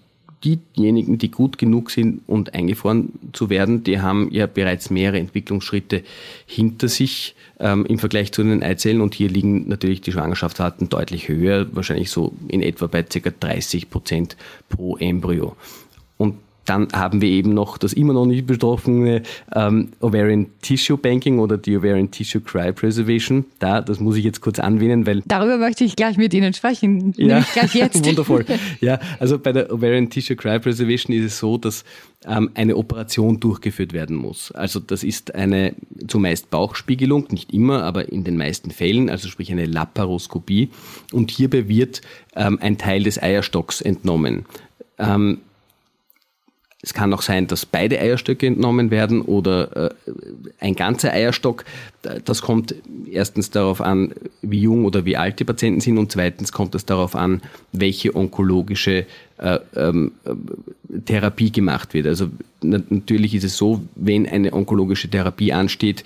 diejenigen, die gut genug sind, und eingefroren zu werden, die haben ja bereits mehrere Entwicklungsschritte hinter sich ähm, im Vergleich zu den Eizellen. Und hier liegen natürlich die Schwangerschaftsraten deutlich höher, wahrscheinlich so in etwa bei ca. 30 Prozent pro Embryo. Dann haben wir eben noch das immer noch nicht betroffene ähm, Ovarian Tissue Banking oder die Ovarian Tissue Cryopreservation. Da, das muss ich jetzt kurz anwählen, weil. Darüber möchte ich gleich mit Ihnen sprechen. Ja, gleich *laughs* jetzt. wundervoll. *laughs* Ja, also bei der Ovarian Tissue Cryopreservation ist es so, dass ähm, eine Operation durchgeführt werden muss. Also das ist eine zumeist Bauchspiegelung, nicht immer, aber in den meisten Fällen, also sprich eine Laparoskopie. Und hierbei wird ähm, ein Teil des Eierstocks entnommen. Ähm, es kann auch sein, dass beide Eierstöcke entnommen werden oder äh, ein ganzer Eierstock. Das kommt erstens darauf an, wie jung oder wie alt die Patienten sind und zweitens kommt es darauf an, welche onkologische äh, ähm, Therapie gemacht wird. Also natürlich ist es so, wenn eine onkologische Therapie ansteht,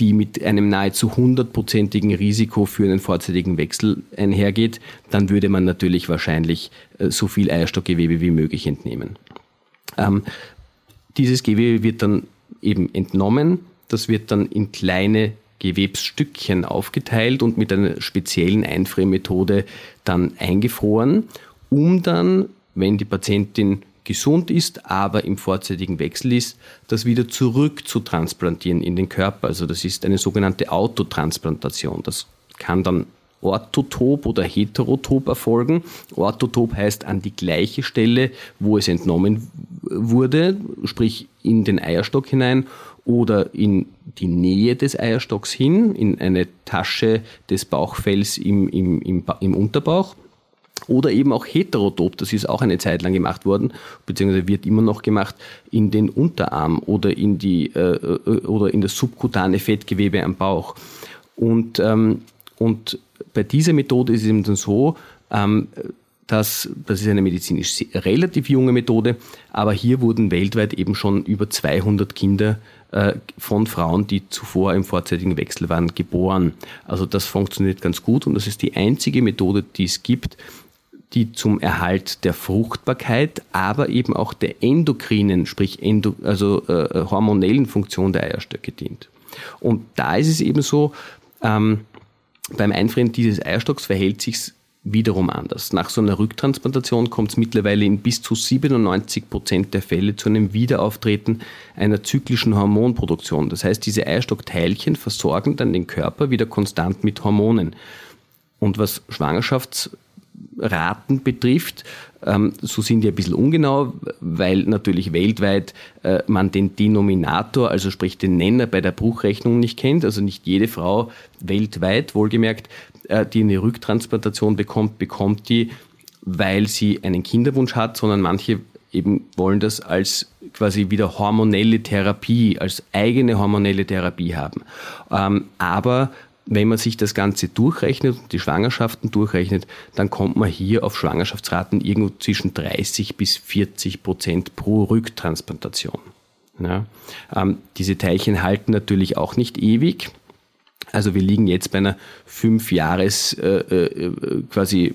die mit einem nahezu hundertprozentigen Risiko für einen vorzeitigen Wechsel einhergeht, dann würde man natürlich wahrscheinlich äh, so viel Eierstockgewebe wie möglich entnehmen. Ähm, dieses Gewebe wird dann eben entnommen, das wird dann in kleine Gewebsstückchen aufgeteilt und mit einer speziellen Einfriermethode dann eingefroren, um dann, wenn die Patientin gesund ist, aber im vorzeitigen Wechsel ist, das wieder zurück zu transplantieren in den Körper. Also das ist eine sogenannte Autotransplantation. Das kann dann orthotop oder heterotop erfolgen. Orthotop heißt an die gleiche Stelle, wo es entnommen wurde, sprich in den Eierstock hinein oder in die Nähe des Eierstocks hin, in eine Tasche des Bauchfells im, im, im, im Unterbauch. Oder eben auch heterotop, das ist auch eine Zeit lang gemacht worden, beziehungsweise wird immer noch gemacht, in den Unterarm oder in, die, äh, äh oder in das subkutane Fettgewebe am Bauch. Und, ähm, und bei dieser Methode ist es eben dann so, ähm, dass, das ist eine medizinisch relativ junge Methode, aber hier wurden weltweit eben schon über 200 Kinder äh, von Frauen, die zuvor im vorzeitigen Wechsel waren, geboren. Also das funktioniert ganz gut und das ist die einzige Methode, die es gibt, die zum Erhalt der Fruchtbarkeit, aber eben auch der endokrinen, sprich endo, also äh, hormonellen Funktion der Eierstöcke dient. Und da ist es eben so, ähm, beim Einfrieren dieses Eierstocks verhält sich wiederum anders. Nach so einer Rücktransplantation kommt es mittlerweile in bis zu 97 Prozent der Fälle zu einem Wiederauftreten einer zyklischen Hormonproduktion. Das heißt, diese Eierstockteilchen versorgen dann den Körper wieder konstant mit Hormonen. Und was Schwangerschaftsraten betrifft, so sind die ein bisschen ungenau, weil natürlich weltweit äh, man den Denominator, also sprich den Nenner bei der Bruchrechnung nicht kennt. Also nicht jede Frau weltweit, wohlgemerkt, äh, die eine Rücktransplantation bekommt, bekommt die, weil sie einen Kinderwunsch hat, sondern manche eben wollen das als quasi wieder hormonelle Therapie, als eigene hormonelle Therapie haben. Ähm, aber wenn man sich das Ganze durchrechnet die Schwangerschaften durchrechnet, dann kommt man hier auf Schwangerschaftsraten irgendwo zwischen 30 bis 40 Prozent pro Rücktransplantation. Ja. Ähm, diese Teilchen halten natürlich auch nicht ewig. Also wir liegen jetzt bei einer fünf Jahres äh, äh, quasi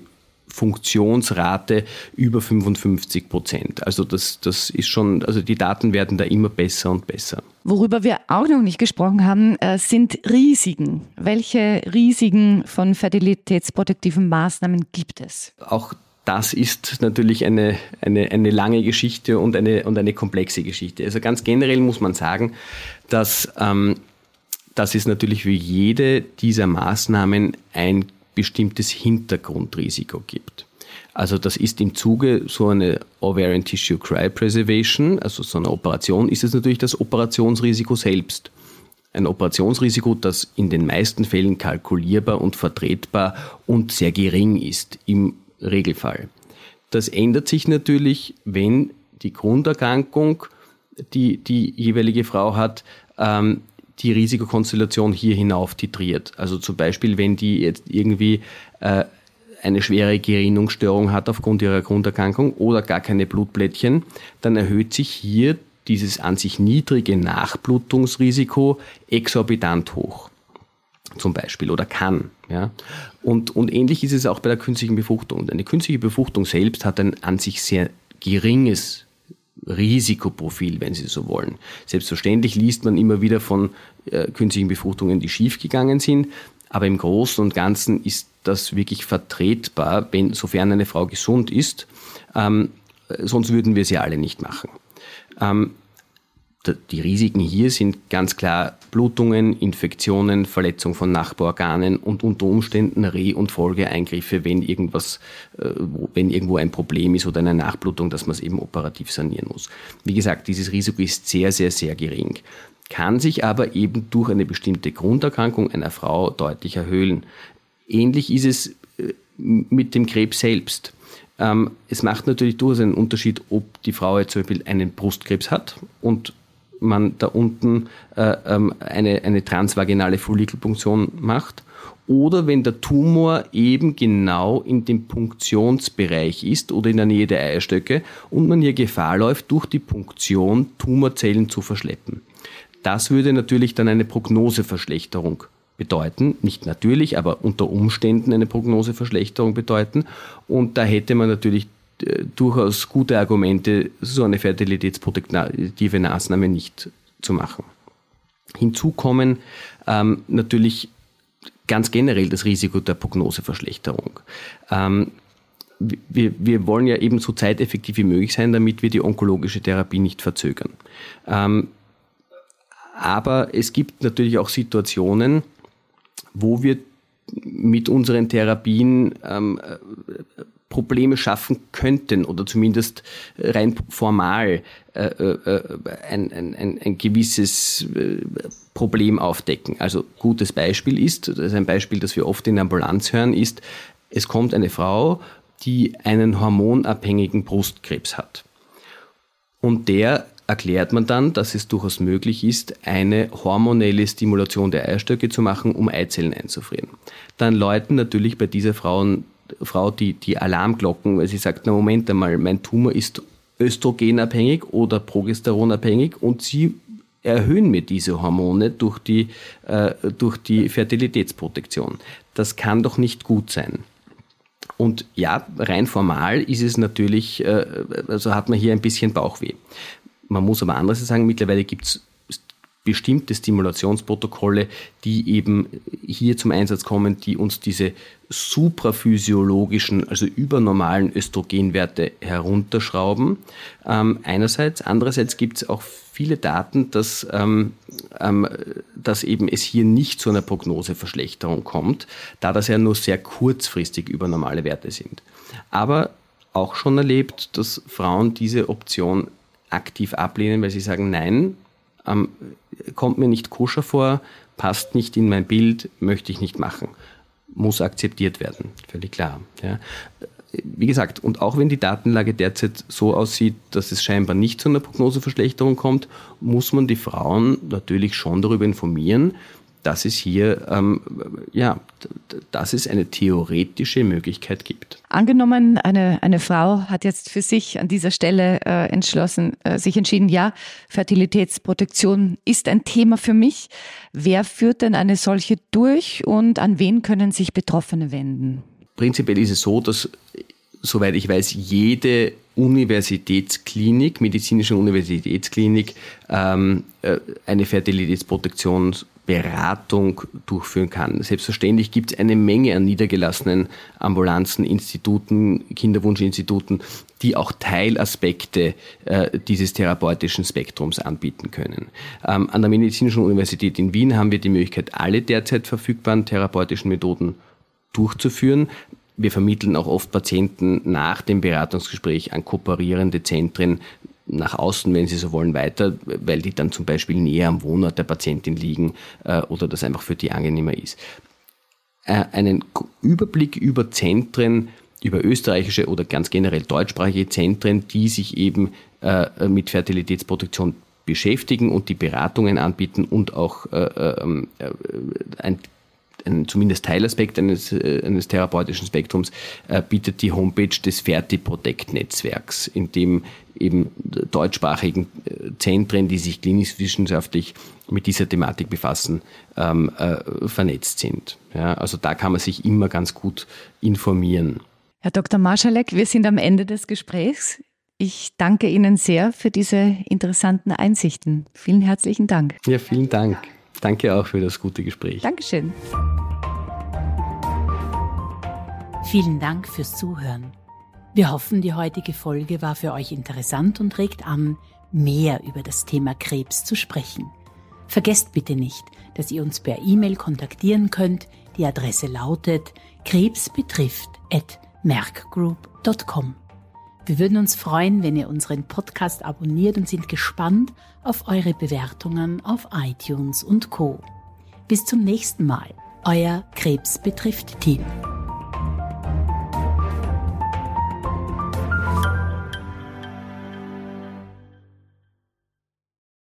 Funktionsrate über 55 Prozent. Also das, das ist schon, also die Daten werden da immer besser und besser. Worüber wir auch noch nicht gesprochen haben, äh, sind Risiken. Welche Risiken von fertilitätsprotektiven Maßnahmen gibt es? Auch das ist natürlich eine, eine, eine lange Geschichte und eine, und eine komplexe Geschichte. Also ganz generell muss man sagen, dass, ähm, dass es natürlich für jede dieser Maßnahmen ein bestimmtes Hintergrundrisiko gibt. Also das ist im Zuge so eine Ovarian Tissue Cryopreservation, also so eine Operation, ist es natürlich das Operationsrisiko selbst. Ein Operationsrisiko, das in den meisten Fällen kalkulierbar und vertretbar und sehr gering ist im Regelfall. Das ändert sich natürlich, wenn die Grunderkrankung, die die jeweilige Frau hat, ähm, die Risikokonstellation hier hinauf titriert. Also zum Beispiel, wenn die jetzt irgendwie äh, eine schwere Gerinnungsstörung hat aufgrund ihrer Grunderkrankung oder gar keine Blutplättchen, dann erhöht sich hier dieses an sich niedrige Nachblutungsrisiko exorbitant hoch. Zum Beispiel oder kann. Ja. Und, und ähnlich ist es auch bei der künstlichen Befruchtung. Eine künstliche Befruchtung selbst hat ein an sich sehr geringes Risikoprofil, wenn Sie so wollen. Selbstverständlich liest man immer wieder von äh, künstlichen Befruchtungen, die schiefgegangen sind, aber im Großen und Ganzen ist das wirklich vertretbar, wenn, sofern eine Frau gesund ist. Ähm, sonst würden wir sie alle nicht machen. Ähm, die Risiken hier sind ganz klar Blutungen, Infektionen, Verletzung von Nachbarorganen und unter Umständen Re- und Folgeeingriffe, wenn irgendwas, äh, wenn irgendwo ein Problem ist oder eine Nachblutung, dass man es eben operativ sanieren muss. Wie gesagt, dieses Risiko ist sehr, sehr, sehr gering, kann sich aber eben durch eine bestimmte Grunderkrankung einer Frau deutlich erhöhen. Ähnlich ist es äh, mit dem Krebs selbst. Ähm, es macht natürlich durchaus einen Unterschied, ob die Frau jetzt zum Beispiel einen Brustkrebs hat und man da unten äh, ähm, eine, eine transvaginale Follikelpunktion macht oder wenn der Tumor eben genau in dem Punktionsbereich ist oder in der Nähe der Eierstöcke und man hier Gefahr läuft, durch die Punktion Tumorzellen zu verschleppen. Das würde natürlich dann eine Prognoseverschlechterung bedeuten, nicht natürlich, aber unter Umständen eine Prognoseverschlechterung bedeuten. Und da hätte man natürlich durchaus gute Argumente, so eine fertilitätsprotektive Maßnahme nicht zu machen. Hinzu kommen ähm, natürlich ganz generell das Risiko der Prognoseverschlechterung. Ähm, wir, wir wollen ja eben so zeiteffektiv wie möglich sein, damit wir die onkologische Therapie nicht verzögern. Ähm, aber es gibt natürlich auch Situationen, wo wir mit unseren Therapien ähm, Probleme schaffen könnten oder zumindest rein formal äh, äh, ein, ein, ein gewisses äh, Problem aufdecken. Also gutes Beispiel ist, das ist ein Beispiel, das wir oft in der Ambulanz hören, ist, es kommt eine Frau, die einen hormonabhängigen Brustkrebs hat. Und der erklärt man dann, dass es durchaus möglich ist, eine hormonelle Stimulation der Eierstöcke zu machen, um Eizellen einzufrieren. Dann läuten natürlich bei dieser Frau, Frau die, die Alarmglocken, weil sie sagt, na Moment einmal, mein Tumor ist östrogenabhängig oder progesteronabhängig und sie erhöhen mir diese Hormone durch die, äh, durch die Fertilitätsprotektion. Das kann doch nicht gut sein. Und ja, rein formal ist es natürlich, äh, also hat man hier ein bisschen Bauchweh. Man muss aber andererseits sagen, mittlerweile gibt es bestimmte Stimulationsprotokolle, die eben hier zum Einsatz kommen, die uns diese supraphysiologischen, also übernormalen Östrogenwerte herunterschrauben. Ähm, einerseits, andererseits gibt es auch viele Daten, dass, ähm, ähm, dass eben es hier nicht zu einer Prognoseverschlechterung kommt, da das ja nur sehr kurzfristig übernormale Werte sind. Aber auch schon erlebt, dass Frauen diese Option aktiv ablehnen, weil sie sagen, nein, ähm, kommt mir nicht koscher vor, passt nicht in mein Bild, möchte ich nicht machen. Muss akzeptiert werden, völlig klar. Ja. Wie gesagt, und auch wenn die Datenlage derzeit so aussieht, dass es scheinbar nicht zu einer Prognoseverschlechterung kommt, muss man die Frauen natürlich schon darüber informieren, dass es hier, ähm, ja, dass es eine theoretische Möglichkeit gibt. Angenommen, eine, eine Frau hat jetzt für sich an dieser Stelle äh, entschlossen, äh, sich entschieden, ja, Fertilitätsprotektion ist ein Thema für mich. Wer führt denn eine solche durch und an wen können sich Betroffene wenden? Prinzipiell ist es so, dass soweit ich weiß, jede Universitätsklinik, medizinische Universitätsklinik, ähm, äh, eine Fertilitätsprotektion Beratung durchführen kann. Selbstverständlich gibt es eine Menge an niedergelassenen Ambulanzen, Instituten, Kinderwunschinstituten, die auch Teilaspekte äh, dieses therapeutischen Spektrums anbieten können. Ähm, an der Medizinischen Universität in Wien haben wir die Möglichkeit, alle derzeit verfügbaren therapeutischen Methoden durchzuführen. Wir vermitteln auch oft Patienten nach dem Beratungsgespräch an kooperierende Zentren nach außen, wenn Sie so wollen, weiter, weil die dann zum Beispiel näher am Wohnort der Patientin liegen äh, oder das einfach für die angenehmer ist. Äh, einen Überblick über Zentren, über österreichische oder ganz generell deutschsprachige Zentren, die sich eben äh, mit Fertilitätsproduktion beschäftigen und die Beratungen anbieten und auch äh, ähm, äh, ein ein zumindest Teilaspekt eines, äh, eines therapeutischen Spektrums äh, bietet die Homepage des Ferti-Protect-Netzwerks, in dem eben deutschsprachigen äh, Zentren, die sich klinisch-wissenschaftlich mit dieser Thematik befassen, ähm, äh, vernetzt sind. Ja, also da kann man sich immer ganz gut informieren. Herr Dr. Marschalek, wir sind am Ende des Gesprächs. Ich danke Ihnen sehr für diese interessanten Einsichten. Vielen herzlichen Dank. Ja, vielen Dank. Danke auch für das gute Gespräch. Dankeschön. Vielen Dank fürs Zuhören. Wir hoffen, die heutige Folge war für euch interessant und regt an, mehr über das Thema Krebs zu sprechen. Vergesst bitte nicht, dass ihr uns per E-Mail kontaktieren könnt. Die Adresse lautet krebsbetrifft@merkgroup.com. Wir würden uns freuen, wenn ihr unseren Podcast abonniert und sind gespannt auf eure Bewertungen auf iTunes und Co. Bis zum nächsten Mal. Euer Krebs betrifft Team.